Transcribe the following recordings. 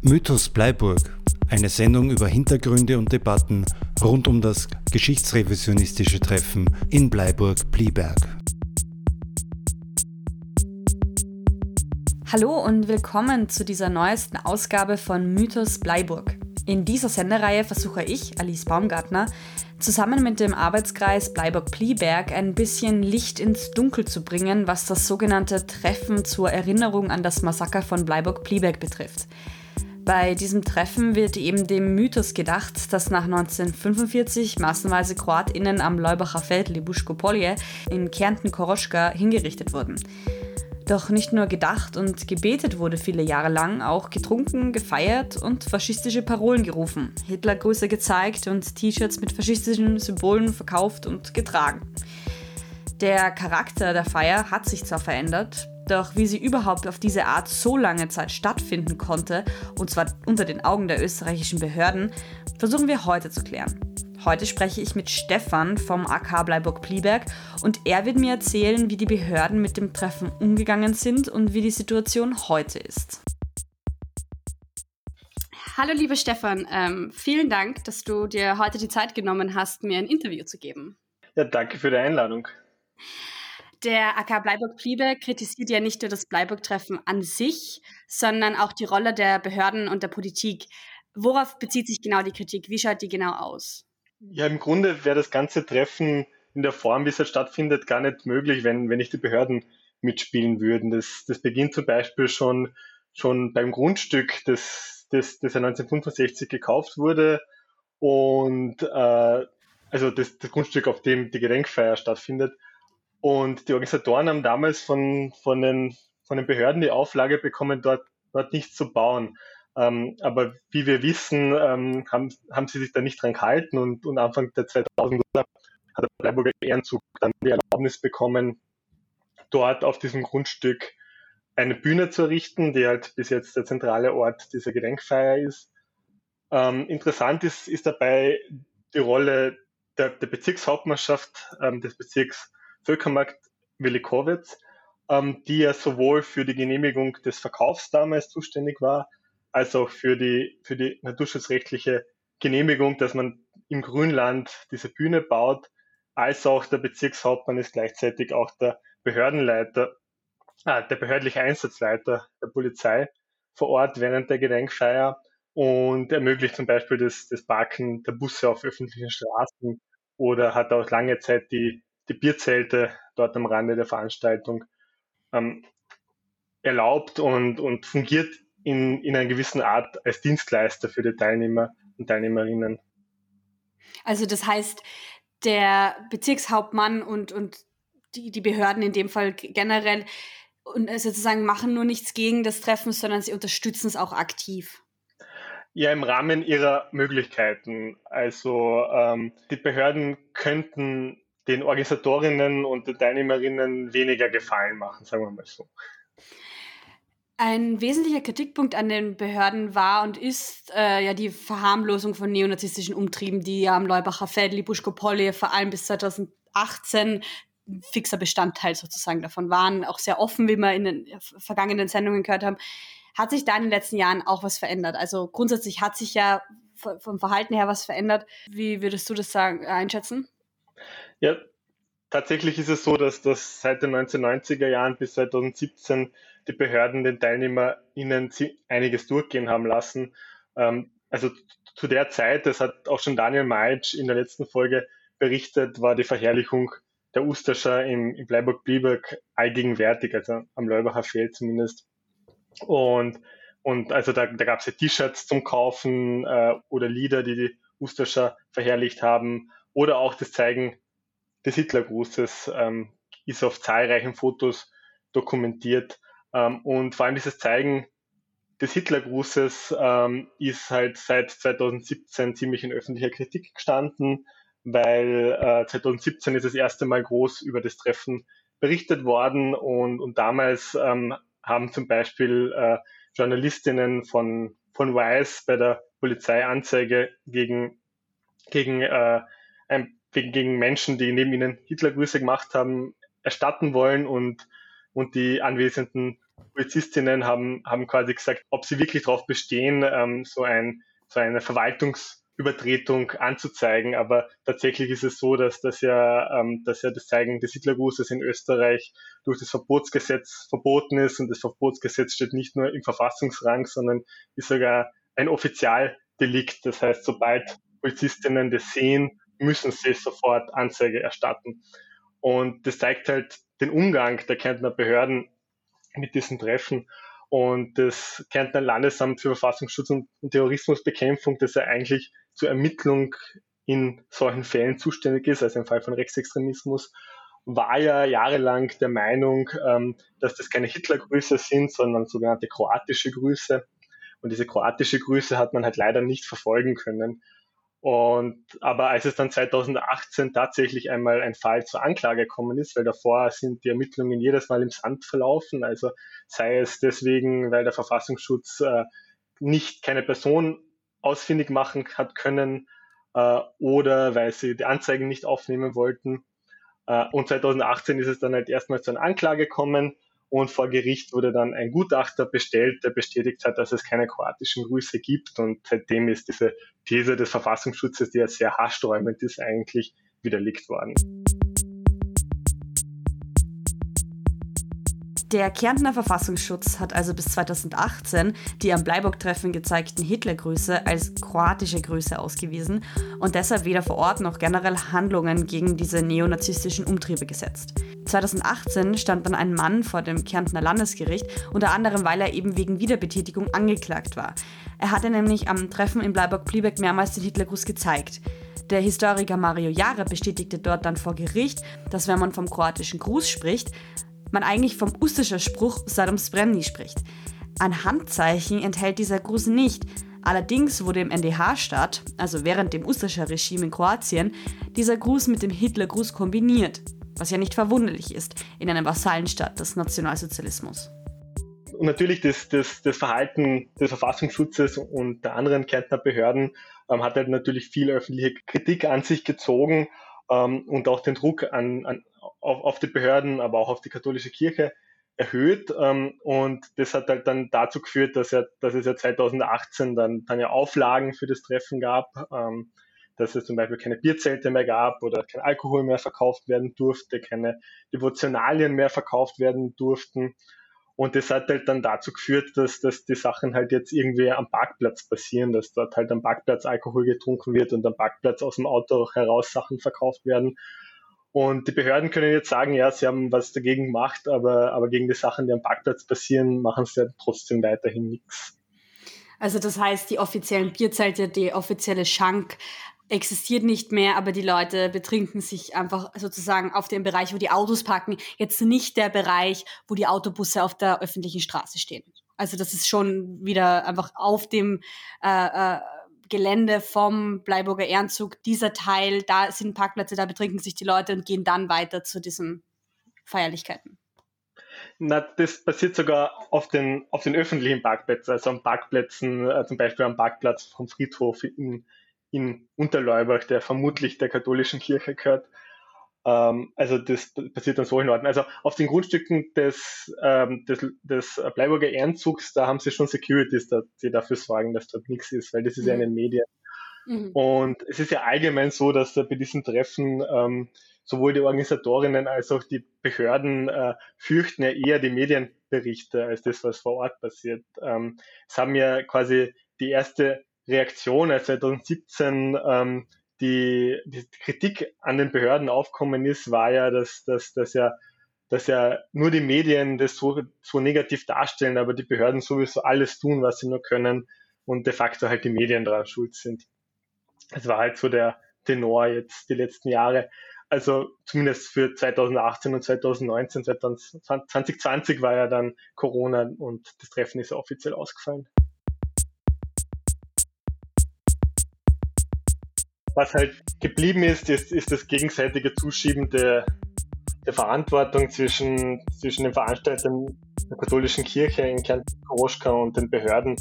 Mythos Bleiburg, eine Sendung über Hintergründe und Debatten rund um das geschichtsrevisionistische Treffen in Bleiburg-Blieberg. Hallo und willkommen zu dieser neuesten Ausgabe von Mythos Bleiburg. In dieser Sendereihe versuche ich, Alice Baumgartner, zusammen mit dem Arbeitskreis Bleiburg-Plieberg ein bisschen Licht ins Dunkel zu bringen, was das sogenannte Treffen zur Erinnerung an das Massaker von Bleiburg-Plieberg betrifft. Bei diesem Treffen wird eben dem Mythos gedacht, dass nach 1945 massenweise KroatInnen am Leubacher Feld Libuschko Polje in Kärnten-Koroschka hingerichtet wurden. Doch nicht nur gedacht und gebetet wurde viele Jahre lang, auch getrunken, gefeiert und faschistische Parolen gerufen, Hitlergrüße gezeigt und T-Shirts mit faschistischen Symbolen verkauft und getragen. Der Charakter der Feier hat sich zwar verändert, doch wie sie überhaupt auf diese Art so lange Zeit stattfinden konnte, und zwar unter den Augen der österreichischen Behörden, versuchen wir heute zu klären. Heute spreche ich mit Stefan vom AK Bleiburg-Plieberg und er wird mir erzählen, wie die Behörden mit dem Treffen umgegangen sind und wie die Situation heute ist. Hallo lieber Stefan, ähm, vielen Dank, dass du dir heute die Zeit genommen hast, mir ein Interview zu geben. Ja, danke für die Einladung. Der AK Bleiburg-Pliebe kritisiert ja nicht nur das Bleiburg-Treffen an sich, sondern auch die Rolle der Behörden und der Politik. Worauf bezieht sich genau die Kritik? Wie schaut die genau aus? Ja, im Grunde wäre das ganze Treffen in der Form, wie es jetzt stattfindet, gar nicht möglich, wenn, wenn nicht die Behörden mitspielen würden. Das, das beginnt zum Beispiel schon, schon beim Grundstück, das, das, das ja 1965 gekauft wurde und äh, also das, das Grundstück, auf dem die Gedenkfeier stattfindet. Und die Organisatoren haben damals von, von, den, von den Behörden die Auflage bekommen, dort, dort nichts zu bauen. Ähm, aber wie wir wissen, ähm, haben, haben sie sich da nicht dran gehalten und, und Anfang der 2000er hat der Freiburger Ehrenzug dann die Erlaubnis bekommen, dort auf diesem Grundstück eine Bühne zu errichten, die halt bis jetzt der zentrale Ort dieser Gedenkfeier ist. Ähm, interessant ist, ist dabei die Rolle der, der Bezirkshauptmannschaft ähm, des Bezirks Völkermarkt Willikowitz, ähm, die ja sowohl für die Genehmigung des Verkaufs damals zuständig war, als auch für die, für die naturschutzrechtliche Genehmigung, dass man im Grünland diese Bühne baut, als auch der Bezirkshauptmann ist gleichzeitig auch der Behördenleiter, äh, der behördliche Einsatzleiter der Polizei vor Ort während der Gedenkfeier und ermöglicht zum Beispiel das, das Parken der Busse auf öffentlichen Straßen oder hat auch lange Zeit die die Bierzelte dort am Rande der Veranstaltung ähm, erlaubt und, und fungiert in, in einer gewissen Art als Dienstleister für die Teilnehmer und Teilnehmerinnen. Also das heißt, der Bezirkshauptmann und, und die, die Behörden in dem Fall generell und sozusagen machen nur nichts gegen das Treffen, sondern sie unterstützen es auch aktiv. Ja, im Rahmen ihrer Möglichkeiten. Also ähm, die Behörden könnten den Organisatorinnen und Teilnehmerinnen weniger Gefallen machen, sagen wir mal so. Ein wesentlicher Kritikpunkt an den Behörden war und ist äh, ja die Verharmlosung von neonazistischen Umtrieben, die ja am Leubacher Feld, Libuschko Polje vor allem bis 2018 fixer Bestandteil sozusagen davon waren, auch sehr offen, wie wir in den vergangenen Sendungen gehört haben. Hat sich da in den letzten Jahren auch was verändert? Also grundsätzlich hat sich ja vom Verhalten her was verändert. Wie würdest du das sagen, einschätzen? Ja, tatsächlich ist es so, dass das seit den 1990er Jahren bis 2017 die Behörden den TeilnehmerInnen einiges durchgehen haben lassen. Ähm, also zu der Zeit, das hat auch schon Daniel Meitsch in der letzten Folge berichtet, war die Verherrlichung der Usterscher im, im Bleiburg-Biberg allgegenwärtig, also am Leubacher Feld zumindest. Und, und also da, da gab es ja T-Shirts zum Kaufen äh, oder Lieder, die die Usterscher verherrlicht haben oder auch das Zeigen des Hitlergrußes ähm, ist auf zahlreichen Fotos dokumentiert. Ähm, und vor allem dieses Zeigen des Hitlergrußes ähm, ist halt seit 2017 ziemlich in öffentlicher Kritik gestanden, weil äh, 2017 ist das erste Mal groß über das Treffen berichtet worden und, und damals ähm, haben zum Beispiel äh, Journalistinnen von, von Weiß bei der Polizei Anzeige gegen, gegen äh, ein gegen Menschen, die neben ihnen Hitlergrüße gemacht haben, erstatten wollen und, und die anwesenden Polizistinnen haben, haben quasi gesagt, ob sie wirklich darauf bestehen, ähm, so, ein, so eine Verwaltungsübertretung anzuzeigen. Aber tatsächlich ist es so, dass das ja, ähm, dass ja das Zeigen des Hitlergrußes in Österreich durch das Verbotsgesetz verboten ist. Und das Verbotsgesetz steht nicht nur im Verfassungsrang, sondern ist sogar ein Offizialdelikt. Das heißt, sobald Polizistinnen das sehen, müssen sie sofort Anzeige erstatten. Und das zeigt halt den Umgang der Kärntner Behörden mit diesen Treffen. Und das Kärntner Landesamt für Verfassungsschutz und Terrorismusbekämpfung, das ja eigentlich zur Ermittlung in solchen Fällen zuständig ist, also im Fall von Rechtsextremismus, war ja jahrelang der Meinung, ähm, dass das keine Hitlergrüße sind, sondern sogenannte kroatische Grüße. Und diese kroatische Grüße hat man halt leider nicht verfolgen können. Und, aber als es dann 2018 tatsächlich einmal ein Fall zur Anklage gekommen ist, weil davor sind die Ermittlungen jedes Mal im Sand verlaufen, also sei es deswegen, weil der Verfassungsschutz äh, nicht keine Person ausfindig machen hat können äh, oder weil sie die Anzeigen nicht aufnehmen wollten. Äh, und 2018 ist es dann halt erstmal zu einer Anklage gekommen und vor Gericht wurde dann ein Gutachter bestellt, der bestätigt hat, dass es keine kroatischen Grüße gibt. Und seitdem ist diese These des Verfassungsschutzes, die ja sehr haarsträubend ist, eigentlich widerlegt worden. Der Kärntner Verfassungsschutz hat also bis 2018 die am Bleiburg-Treffen gezeigten Hitlergrüße als kroatische Grüße ausgewiesen und deshalb weder vor Ort noch generell Handlungen gegen diese neonazistischen Umtriebe gesetzt. 2018 stand dann ein Mann vor dem Kärntner Landesgericht, unter anderem weil er eben wegen Wiederbetätigung angeklagt war. Er hatte nämlich am Treffen in Bleiburg-Pliebeck mehrmals den Hitlergruß gezeigt. Der Historiker Mario Jare bestätigte dort dann vor Gericht, dass wenn man vom kroatischen Gruß spricht, man eigentlich vom ustischer Spruch Sadom Spremni spricht. Ein Handzeichen enthält dieser Gruß nicht. Allerdings wurde im NDH-Staat, also während dem ustischer Regime in Kroatien, dieser Gruß mit dem Hitlergruß kombiniert, was ja nicht verwunderlich ist in einem Vasallenstaat des Nationalsozialismus. Und natürlich das, das, das Verhalten des Verfassungsschutzes und der anderen Kärntner Behörden ähm, hat halt natürlich viel öffentliche Kritik an sich gezogen ähm, und auch den Druck an, an, auf, auf die Behörden, aber auch auf die katholische Kirche erhöht. Ähm, und das hat halt dann dazu geführt, dass, ja, dass es ja 2018 dann, dann ja Auflagen für das Treffen gab, ähm, dass es zum Beispiel keine Bierzelte mehr gab oder kein Alkohol mehr verkauft werden durfte, keine Devotionalien mehr verkauft werden durften. Und das hat halt dann dazu geführt, dass, dass die Sachen halt jetzt irgendwie am Parkplatz passieren, dass dort halt am Parkplatz Alkohol getrunken wird und am Parkplatz aus dem Auto heraus Sachen verkauft werden. Und die Behörden können jetzt sagen, ja, sie haben was dagegen gemacht, aber, aber gegen die Sachen, die am Parkplatz passieren, machen sie ja trotzdem weiterhin nichts. Also das heißt, die offiziellen Bierzelte, die offizielle Schank existiert nicht mehr, aber die Leute betrinken sich einfach sozusagen auf dem Bereich, wo die Autos parken, jetzt nicht der Bereich, wo die Autobusse auf der öffentlichen Straße stehen. Also das ist schon wieder einfach auf dem äh, äh, Gelände vom Bleiburger Ehrenzug, dieser Teil, da sind Parkplätze, da betrinken sich die Leute und gehen dann weiter zu diesen Feierlichkeiten. Na, das passiert sogar auf den, auf den öffentlichen Parkplätzen, also an Parkplätzen, äh, zum Beispiel am Parkplatz vom Friedhof in, in Unterleubach, der vermutlich der katholischen Kirche gehört. Ähm, also das passiert an solchen Orten. Also auf den Grundstücken des, ähm, des, des Bleiburger Ehrenzugs, da haben sie schon Securities, die dafür sorgen, dass dort nichts ist, weil das ist mhm. ja in den Medien. Mhm. Und es ist ja allgemein so, dass da bei diesen Treffen ähm, sowohl die Organisatorinnen als auch die Behörden äh, fürchten ja eher die Medienberichte als das, was vor Ort passiert. Ähm, es haben ja quasi die erste Reaktion, als 2017 ähm, die, die Kritik an den Behörden aufkommen ist, war ja, dass, dass, dass ja dass ja nur die Medien das so, so negativ darstellen, aber die Behörden sowieso alles tun, was sie nur können und de facto halt die Medien daran schuld sind. Das war halt so der Tenor jetzt die letzten Jahre. Also zumindest für 2018 und 2019, 2020 war ja dann Corona und das Treffen ist offiziell ausgefallen. Was halt geblieben ist, ist, ist das gegenseitige Zuschieben der, der Verantwortung zwischen, zwischen den Veranstaltern der katholischen Kirche in Kärnten und den Behörden.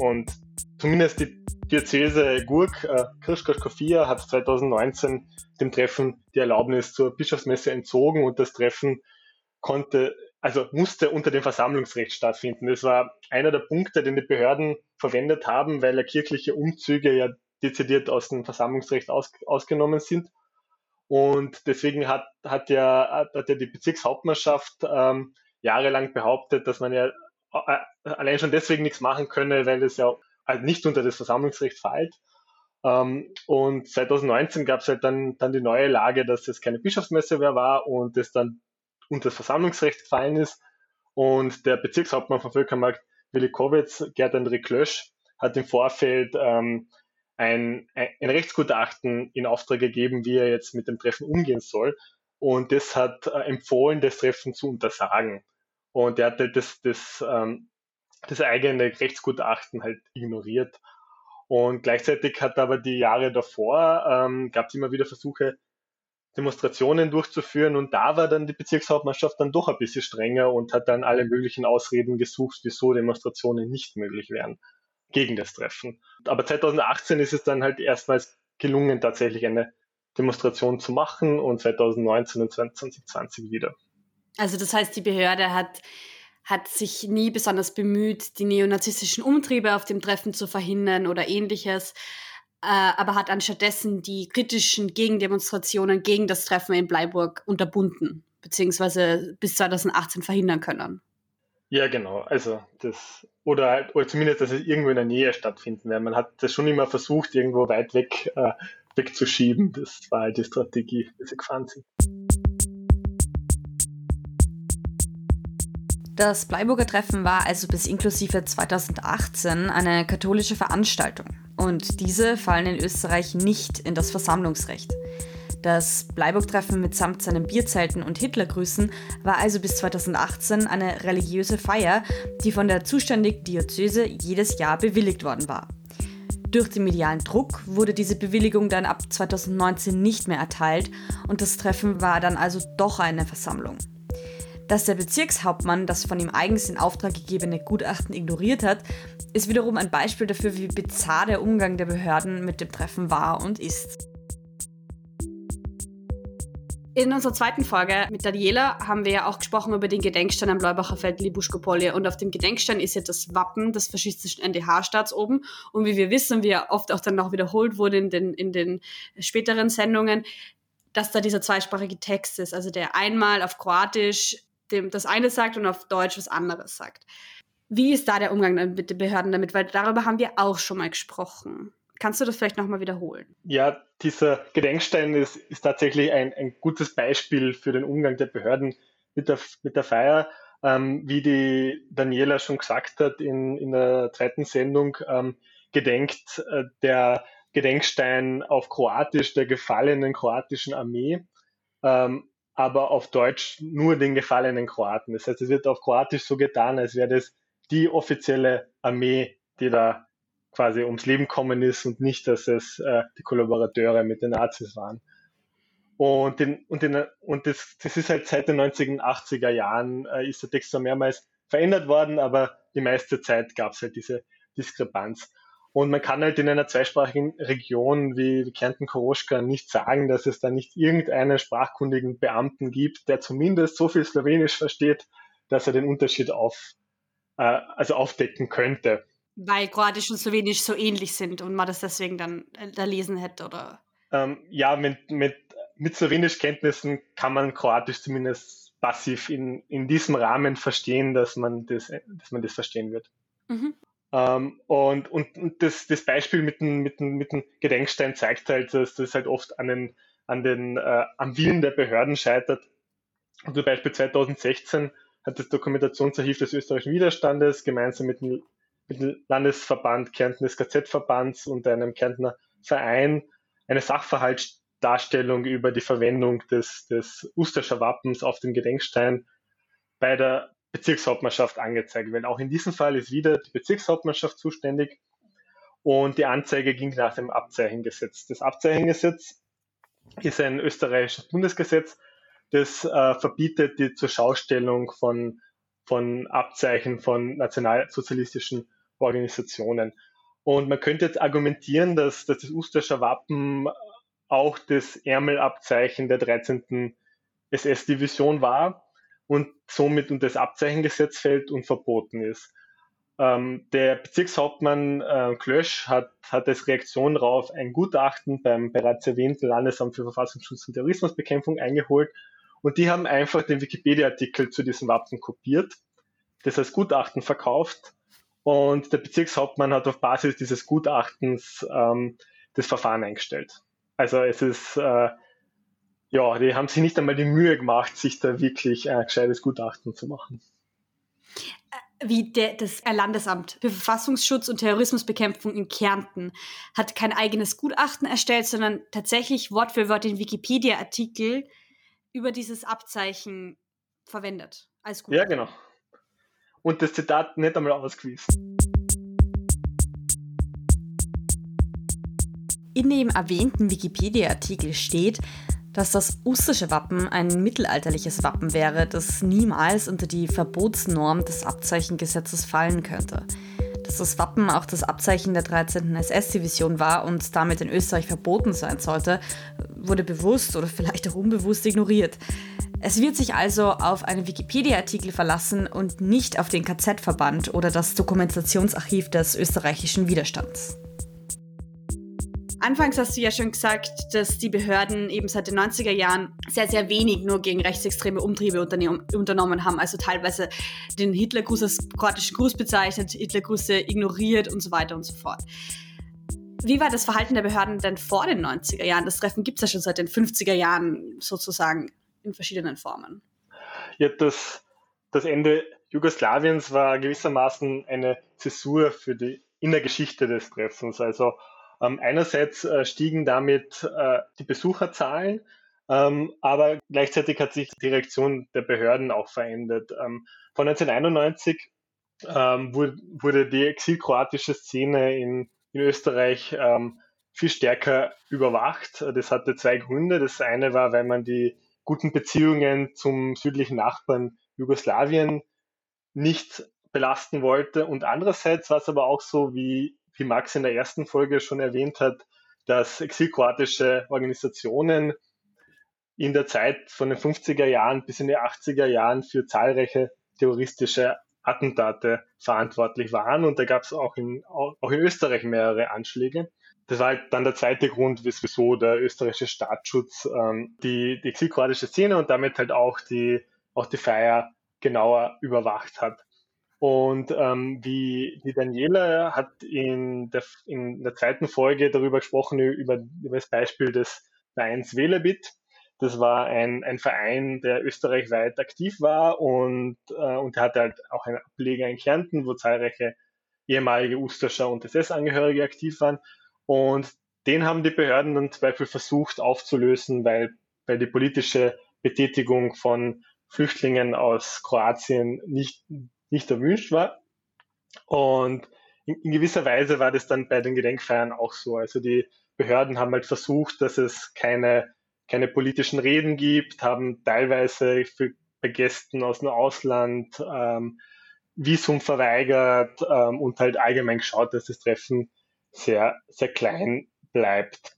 Und zumindest die Diözese Gurk, äh, Kirchgott Kofia, hat 2019 dem Treffen die Erlaubnis zur Bischofsmesse entzogen und das Treffen konnte also musste unter dem Versammlungsrecht stattfinden. Das war einer der Punkte, den die Behörden verwendet haben, weil ja kirchliche Umzüge ja dezidiert aus dem Versammlungsrecht aus, ausgenommen sind. Und deswegen hat, hat, ja, hat ja die Bezirkshauptmannschaft ähm, jahrelang behauptet, dass man ja äh, allein schon deswegen nichts machen könne, weil es ja also nicht unter das Versammlungsrecht fällt. Ähm, und 2019 gab es halt dann, dann die neue Lage, dass es keine Bischofsmesse mehr war und es dann unter das Versammlungsrecht gefallen ist. Und der Bezirkshauptmann von Völkermarkt Willi Kowitz, Gerd André Klösch, hat im Vorfeld ähm, ein, ein Rechtsgutachten in Auftrag gegeben, wie er jetzt mit dem Treffen umgehen soll. Und das hat äh, empfohlen, das Treffen zu untersagen. Und er hat halt das, das, ähm, das eigene Rechtsgutachten halt ignoriert. Und gleichzeitig hat aber die Jahre davor, ähm, gab es immer wieder Versuche, Demonstrationen durchzuführen und da war dann die Bezirkshauptmannschaft dann doch ein bisschen strenger und hat dann alle möglichen Ausreden gesucht, wieso Demonstrationen nicht möglich wären gegen das Treffen. Aber 2018 ist es dann halt erstmals gelungen, tatsächlich eine Demonstration zu machen und 2019 und 2020 wieder. Also das heißt, die Behörde hat hat sich nie besonders bemüht, die neonazistischen Umtriebe auf dem Treffen zu verhindern oder ähnliches, äh, aber hat anstattdessen die kritischen Gegendemonstrationen gegen das Treffen in Bleiburg unterbunden, beziehungsweise bis 2018 verhindern können. Ja, genau. Also das oder halt, oder zumindest, dass es irgendwo in der Nähe stattfinden wird. Man hat das schon immer versucht, irgendwo weit weg äh, wegzuschieben. Das war halt die Strategie, die sie gefahren sind. Das Bleiburger Treffen war also bis inklusive 2018 eine katholische Veranstaltung. Und diese fallen in Österreich nicht in das Versammlungsrecht. Das Bleiburg-Treffen mitsamt seinen Bierzelten und Hitlergrüßen war also bis 2018 eine religiöse Feier, die von der zuständigen Diözese jedes Jahr bewilligt worden war. Durch den medialen Druck wurde diese Bewilligung dann ab 2019 nicht mehr erteilt und das Treffen war dann also doch eine Versammlung. Dass der Bezirkshauptmann das von ihm eigens in Auftrag gegebene Gutachten ignoriert hat, ist wiederum ein Beispiel dafür, wie bizarr der Umgang der Behörden mit dem Treffen war und ist. In unserer zweiten Folge mit Daniela haben wir ja auch gesprochen über den Gedenkstein am Leubacher Feld Libuschkopolje. Und auf dem Gedenkstein ist ja das Wappen des faschistischen NDH-Staats oben. Und wie wir wissen, wie ja oft auch dann noch wiederholt wurde in den, in den späteren Sendungen, dass da dieser zweisprachige Text ist. Also der einmal auf Kroatisch dem das eine sagt und auf Deutsch was anderes sagt. Wie ist da der Umgang mit den Behörden damit? Weil darüber haben wir auch schon mal gesprochen. Kannst du das vielleicht nochmal wiederholen? Ja, dieser Gedenkstein ist, ist tatsächlich ein, ein gutes Beispiel für den Umgang der Behörden mit der, mit der Feier. Ähm, wie die Daniela schon gesagt hat in, in der zweiten Sendung, ähm, gedenkt äh, der Gedenkstein auf Kroatisch der gefallenen kroatischen Armee. Ähm, aber auf Deutsch nur den gefallenen Kroaten. Das heißt, es wird auf Kroatisch so getan, als wäre das die offizielle Armee, die da quasi ums Leben kommen ist und nicht, dass es äh, die Kollaborateure mit den Nazis waren. Und, den, und, den, und das, das ist halt seit den 1980er Jahren, äh, ist der Text zwar mehrmals verändert worden, aber die meiste Zeit gab es halt diese Diskrepanz. Und man kann halt in einer zweisprachigen Region wie Kärnten-Koroschka nicht sagen, dass es da nicht irgendeinen sprachkundigen Beamten gibt, der zumindest so viel Slowenisch versteht, dass er den Unterschied auf, äh, also aufdecken könnte. Weil Kroatisch und Slowenisch so ähnlich sind und man das deswegen dann äh, da lesen hätte, oder? Ähm, ja, mit, mit, mit Slowenisch-Kenntnissen kann man Kroatisch zumindest passiv in, in diesem Rahmen verstehen, dass man das, dass man das verstehen wird. Mhm. Ähm, und und, und das, das Beispiel mit dem, mit, dem, mit dem Gedenkstein zeigt halt, dass das halt oft an den, an den, äh, am Willen der Behörden scheitert. Und zum Beispiel 2016 hat das Dokumentationsarchiv des österreichischen Widerstandes gemeinsam mit dem Landesverband Kärnten des KZ-Verbands und einem Kärntner Verein eine Sachverhaltsdarstellung über die Verwendung des, des Usterscher Wappens auf dem Gedenkstein bei der Bezirkshauptmannschaft angezeigt, weil auch in diesem Fall ist wieder die Bezirkshauptmannschaft zuständig und die Anzeige ging nach dem Abzeichengesetz. Das Abzeichengesetz ist ein österreichisches Bundesgesetz, das äh, verbietet die Zurschaustellung von, von Abzeichen von nationalsozialistischen Organisationen. Und man könnte jetzt argumentieren, dass, dass das Usterscher Wappen auch das Ärmelabzeichen der 13. SS-Division war und somit unter das Abzeichengesetz fällt und verboten ist. Ähm, der Bezirkshauptmann äh, Klösch hat, hat als Reaktion darauf ein Gutachten beim bereits erwähnten Landesamt für Verfassungsschutz und Terrorismusbekämpfung eingeholt und die haben einfach den Wikipedia-Artikel zu diesem Wappen kopiert, das als Gutachten verkauft und der Bezirkshauptmann hat auf Basis dieses Gutachtens ähm, das Verfahren eingestellt. Also es ist, äh, ja, die haben sich nicht einmal die Mühe gemacht, sich da wirklich ein gescheites Gutachten zu machen wie der, das Landesamt für Verfassungsschutz und Terrorismusbekämpfung in Kärnten hat kein eigenes Gutachten erstellt, sondern tatsächlich Wort für Wort den Wikipedia-Artikel über dieses Abzeichen verwendet. Als Gutachten. Ja, genau. Und das Zitat nicht einmal ausgewiesen. In dem erwähnten Wikipedia-Artikel steht, dass das ustische Wappen ein mittelalterliches Wappen wäre, das niemals unter die Verbotsnorm des Abzeichengesetzes fallen könnte. Dass das Wappen auch das Abzeichen der 13. SS-Division war und damit in Österreich verboten sein sollte, wurde bewusst oder vielleicht auch unbewusst ignoriert. Es wird sich also auf einen Wikipedia-Artikel verlassen und nicht auf den KZ-Verband oder das Dokumentationsarchiv des österreichischen Widerstands. Anfangs hast du ja schon gesagt, dass die Behörden eben seit den 90er Jahren sehr, sehr wenig nur gegen rechtsextreme Umtriebe unternommen haben. Also teilweise den Hitlergruß als kroatischen Gruß bezeichnet, Hitlergrüße ignoriert und so weiter und so fort. Wie war das Verhalten der Behörden denn vor den 90er Jahren? Das Treffen gibt es ja schon seit den 50er Jahren sozusagen in verschiedenen Formen. Ja, das, das Ende Jugoslawiens war gewissermaßen eine Zäsur für die in der Geschichte des Treffens. Also ähm, einerseits äh, stiegen damit äh, die Besucherzahlen, ähm, aber gleichzeitig hat sich die Reaktion der Behörden auch verändert. Ähm, von 1991 ähm, wurde, wurde, die exilkroatische Szene in, in Österreich ähm, viel stärker überwacht. Das hatte zwei Gründe. Das eine war, weil man die guten Beziehungen zum südlichen Nachbarn Jugoslawien nicht belasten wollte. Und andererseits war es aber auch so, wie wie Max in der ersten Folge schon erwähnt hat, dass exilkroatische Organisationen in der Zeit von den 50er Jahren bis in die 80er Jahren für zahlreiche terroristische Attentate verantwortlich waren. Und da gab es auch in, auch in Österreich mehrere Anschläge. Das war halt dann der zweite Grund, wieso der österreichische Staatsschutz ähm, die, die exilkroatische Szene und damit halt auch die, auch die Feier genauer überwacht hat. Und ähm, wie die Daniela hat in der, in der zweiten Folge darüber gesprochen, über, über das Beispiel des Vereins Wählerbit. Das war ein, ein Verein, der österreichweit aktiv war und, äh, und der hatte halt auch einen Ableger in Kärnten, wo zahlreiche ehemalige Usterscher und SS-Angehörige aktiv waren. Und den haben die Behörden dann zum Beispiel versucht aufzulösen, weil, weil die politische Betätigung von Flüchtlingen aus Kroatien nicht nicht erwünscht war. Und in, in, gewisser Weise war das dann bei den Gedenkfeiern auch so. Also die Behörden haben halt versucht, dass es keine, keine politischen Reden gibt, haben teilweise für, bei Gästen aus dem Ausland ähm, Visum verweigert ähm, und halt allgemein geschaut, dass das Treffen sehr, sehr klein bleibt.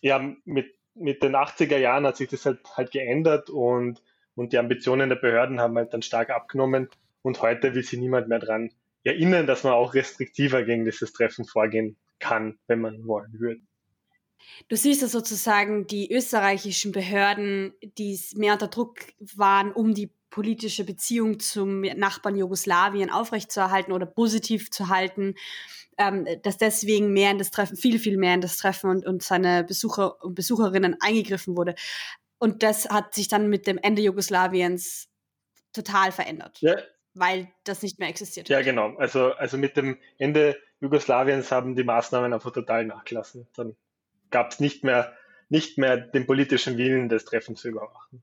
Ja, mit, mit den 80er Jahren hat sich das halt, halt geändert und, und die Ambitionen der Behörden haben halt dann stark abgenommen. Und heute will sich niemand mehr dran erinnern, dass man auch restriktiver gegen dieses Treffen vorgehen kann, wenn man wollen würde. Du siehst ja sozusagen die österreichischen Behörden, die mehr unter Druck waren, um die politische Beziehung zum Nachbarn Jugoslawien aufrechtzuerhalten oder positiv zu halten, ähm, dass deswegen mehr in das Treffen, viel, viel mehr in das Treffen und, und seine Besucher und Besucherinnen eingegriffen wurde. Und das hat sich dann mit dem Ende Jugoslawiens total verändert. Ja, weil das nicht mehr existiert. Ja, genau. Also, also mit dem Ende Jugoslawiens haben die Maßnahmen einfach total nachgelassen. Dann gab es nicht mehr, nicht mehr den politischen Willen, das Treffen zu überwachen.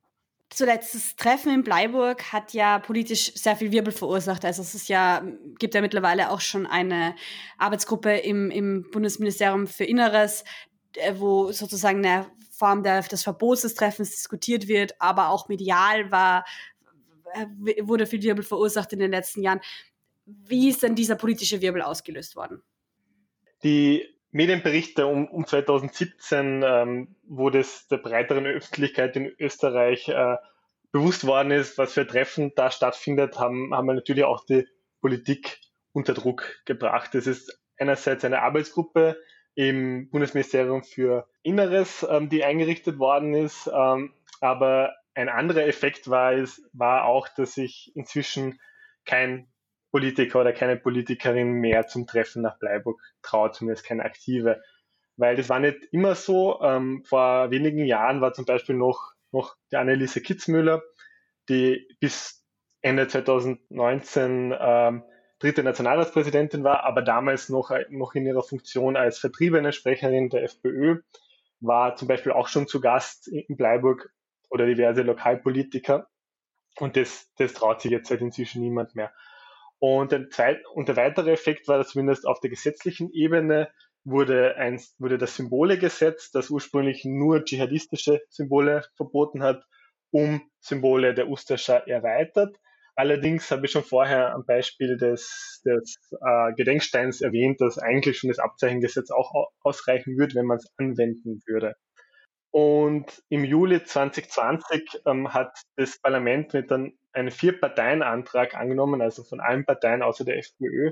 Zuletzt das Treffen in Bleiburg hat ja politisch sehr viel Wirbel verursacht. Also es ist ja, gibt ja mittlerweile auch schon eine Arbeitsgruppe im, im Bundesministerium für Inneres, äh, wo sozusagen eine Form der, des Verbots des Treffens diskutiert wird, aber auch medial war, äh, wurde viel Wirbel verursacht in den letzten Jahren. Wie ist denn dieser politische Wirbel ausgelöst worden? Die Medienberichte um, um 2017, ähm, wo das der breiteren Öffentlichkeit in Österreich äh, bewusst worden ist, was für Treffen da stattfindet, haben, haben wir natürlich auch die Politik unter Druck gebracht. Es ist einerseits eine Arbeitsgruppe im Bundesministerium für Inneres, ähm, die eingerichtet worden ist. Ähm, aber ein anderer Effekt war, es, war auch, dass sich inzwischen kein Politiker oder keine Politikerin mehr zum Treffen nach Bleiburg traut, zumindest keine aktive. Weil das war nicht immer so. Ähm, vor wenigen Jahren war zum Beispiel noch, noch die Anneliese Kitzmüller, die bis Ende 2019 ähm, dritte Nationalratspräsidentin war, aber damals noch, noch in ihrer Funktion als vertriebene Sprecherin der FPÖ, war zum Beispiel auch schon zu Gast in Bleiburg oder diverse Lokalpolitiker. Und das, das traut sich jetzt halt inzwischen niemand mehr. Und, ein zweit, und der weitere Effekt war, dass zumindest auf der gesetzlichen Ebene wurde, ein, wurde das Symbolegesetz, das ursprünglich nur dschihadistische Symbole verboten hat, um Symbole der Ustascha erweitert. Allerdings habe ich schon vorher am Beispiel des, des äh, Gedenksteins erwähnt, dass eigentlich schon das Abzeichengesetz auch ausreichen würde, wenn man es anwenden würde. Und im Juli 2020 ähm, hat das Parlament mit dann einen Vier-Parteien-Antrag angenommen, also von allen Parteien außer der FPÖ,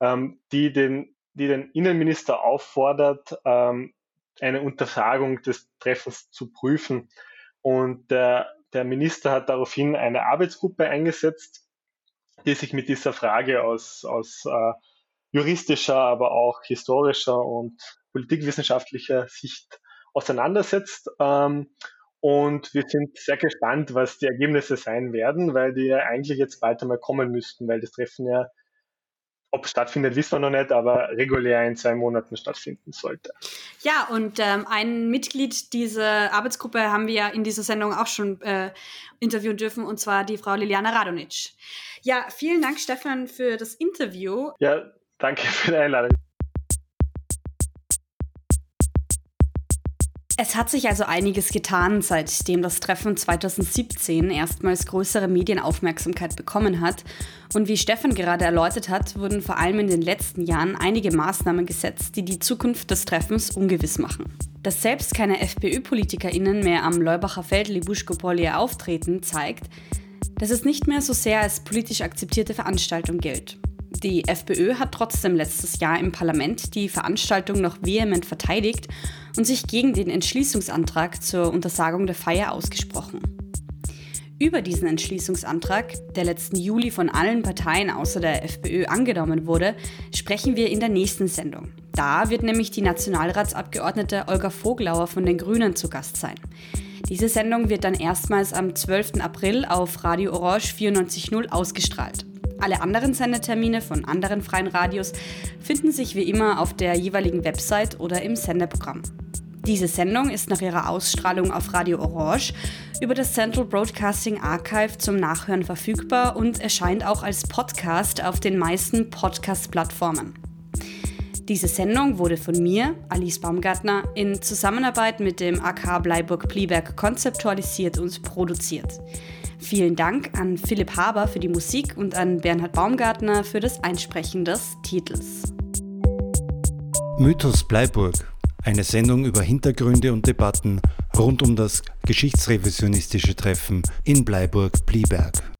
ähm, die, den, die den Innenminister auffordert, ähm, eine Untersagung des Treffens zu prüfen. Und der der Minister hat daraufhin eine Arbeitsgruppe eingesetzt, die sich mit dieser Frage aus, aus äh, juristischer, aber auch historischer und politikwissenschaftlicher Sicht auseinandersetzt. Ähm, und wir sind sehr gespannt, was die Ergebnisse sein werden, weil die ja eigentlich jetzt bald einmal kommen müssten, weil das Treffen ja ob es stattfindet, wissen wir noch nicht, aber regulär in zwei Monaten stattfinden sollte. Ja, und ähm, ein Mitglied dieser Arbeitsgruppe haben wir ja in dieser Sendung auch schon äh, interviewen dürfen, und zwar die Frau Liliana Radonic. Ja, vielen Dank, Stefan, für das Interview. Ja, danke für die Einladung. Es hat sich also einiges getan, seitdem das Treffen 2017 erstmals größere Medienaufmerksamkeit bekommen hat. Und wie Stefan gerade erläutert hat, wurden vor allem in den letzten Jahren einige Maßnahmen gesetzt, die die Zukunft des Treffens ungewiss machen. Dass selbst keine FPÖ-PolitikerInnen mehr am Leubacher Feld Libuschko-Polje auftreten, zeigt, dass es nicht mehr so sehr als politisch akzeptierte Veranstaltung gilt. Die FPÖ hat trotzdem letztes Jahr im Parlament die Veranstaltung noch vehement verteidigt und sich gegen den Entschließungsantrag zur Untersagung der Feier ausgesprochen. Über diesen Entschließungsantrag, der letzten Juli von allen Parteien außer der FPÖ angenommen wurde, sprechen wir in der nächsten Sendung. Da wird nämlich die Nationalratsabgeordnete Olga Voglauer von den Grünen zu Gast sein. Diese Sendung wird dann erstmals am 12. April auf Radio Orange 94.0 ausgestrahlt. Alle anderen Sendetermine von anderen freien Radios finden sich wie immer auf der jeweiligen Website oder im Sendeprogramm. Diese Sendung ist nach ihrer Ausstrahlung auf Radio Orange über das Central Broadcasting Archive zum Nachhören verfügbar und erscheint auch als Podcast auf den meisten Podcast-Plattformen. Diese Sendung wurde von mir, Alice Baumgartner, in Zusammenarbeit mit dem AK Bleiburg-Plieberg konzeptualisiert und produziert. Vielen Dank an Philipp Haber für die Musik und an Bernhard Baumgartner für das Einsprechen des Titels. Mythos Bleiburg, eine Sendung über Hintergründe und Debatten rund um das geschichtsrevisionistische Treffen in Bleiburg-Plieberg.